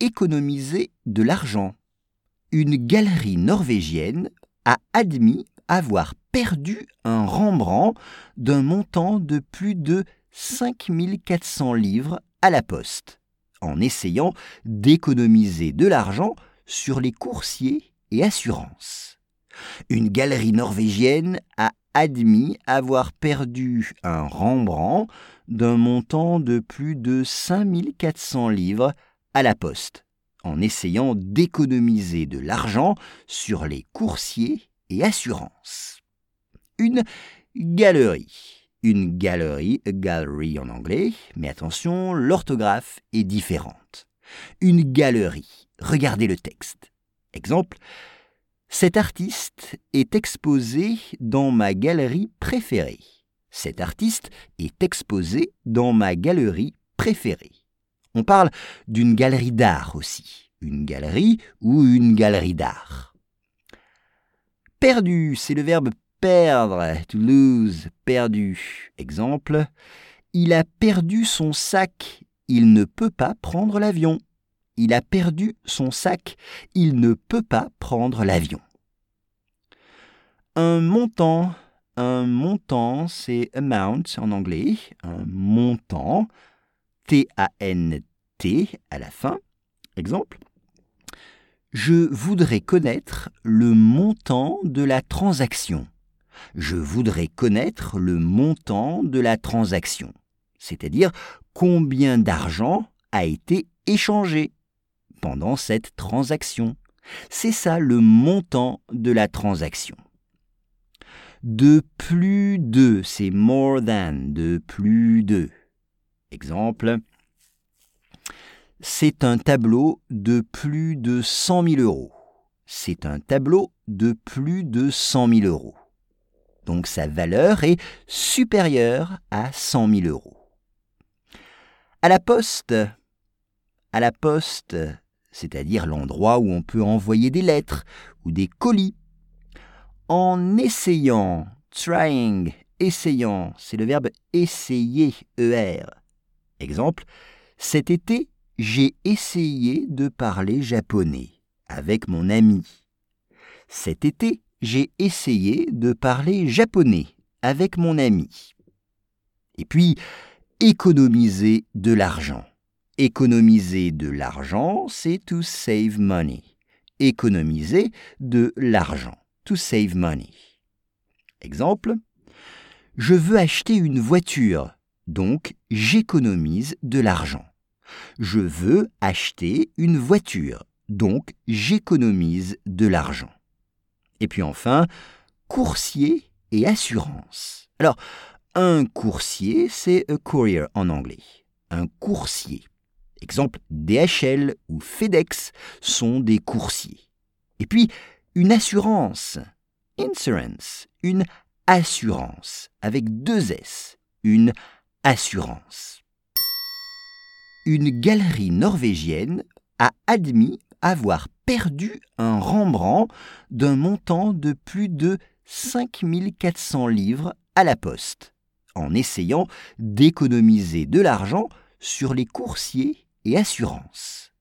économiser de l'argent. Une galerie norvégienne a admis avoir perdu un Rembrandt d'un montant de plus de 5400 livres à la poste en essayant d'économiser de l'argent sur les coursiers et assurances. Une galerie norvégienne a admis avoir perdu un Rembrandt d'un montant de plus de 5400 livres la poste, en essayant d'économiser de l'argent sur les coursiers et assurances. Une galerie une galerie, gallery en anglais, mais attention, l'orthographe est différente. Une galerie. Regardez le texte. Exemple. Cet artiste est exposé dans ma galerie préférée. Cet artiste est exposé dans ma galerie préférée. On parle d'une galerie d'art aussi. Une galerie ou une galerie d'art? Perdu, c'est le verbe perdre, to lose, perdu. Exemple, il a perdu son sac, il ne peut pas prendre l'avion. Il a perdu son sac, il ne peut pas prendre l'avion. Un montant, un montant, c'est amount en anglais, un montant, T-A-N-T à la fin. Exemple, je voudrais connaître le montant de la transaction je voudrais connaître le montant de la transaction, c'est-à-dire combien d'argent a été échangé pendant cette transaction. C'est ça le montant de la transaction. De plus de, c'est more than, de plus de. Exemple, c'est un tableau de plus de 100 000 euros. C'est un tableau de plus de 100 000 euros donc sa valeur est supérieure à 100 000 euros. À la poste, à la poste, c'est-à-dire l'endroit où on peut envoyer des lettres ou des colis, en essayant, trying, essayant, c'est le verbe essayer, ER. Exemple, cet été, j'ai essayé de parler japonais avec mon ami. Cet été, j'ai essayé de parler japonais avec mon ami. Et puis, économiser de l'argent. Économiser de l'argent, c'est to save money. Économiser de l'argent. To save money. Exemple. Je veux acheter une voiture, donc j'économise de l'argent. Je veux acheter une voiture, donc j'économise de l'argent. Et puis enfin, coursier et assurance. Alors, un coursier, c'est a courier en anglais. Un coursier. Exemple, DHL ou FedEx sont des coursiers. Et puis, une assurance. Insurance. Une assurance. Avec deux S. Une assurance. Une galerie norvégienne a admis avoir perdu un Rembrandt d'un montant de plus de 5400 livres à la poste, en essayant d'économiser de l'argent sur les coursiers et assurances.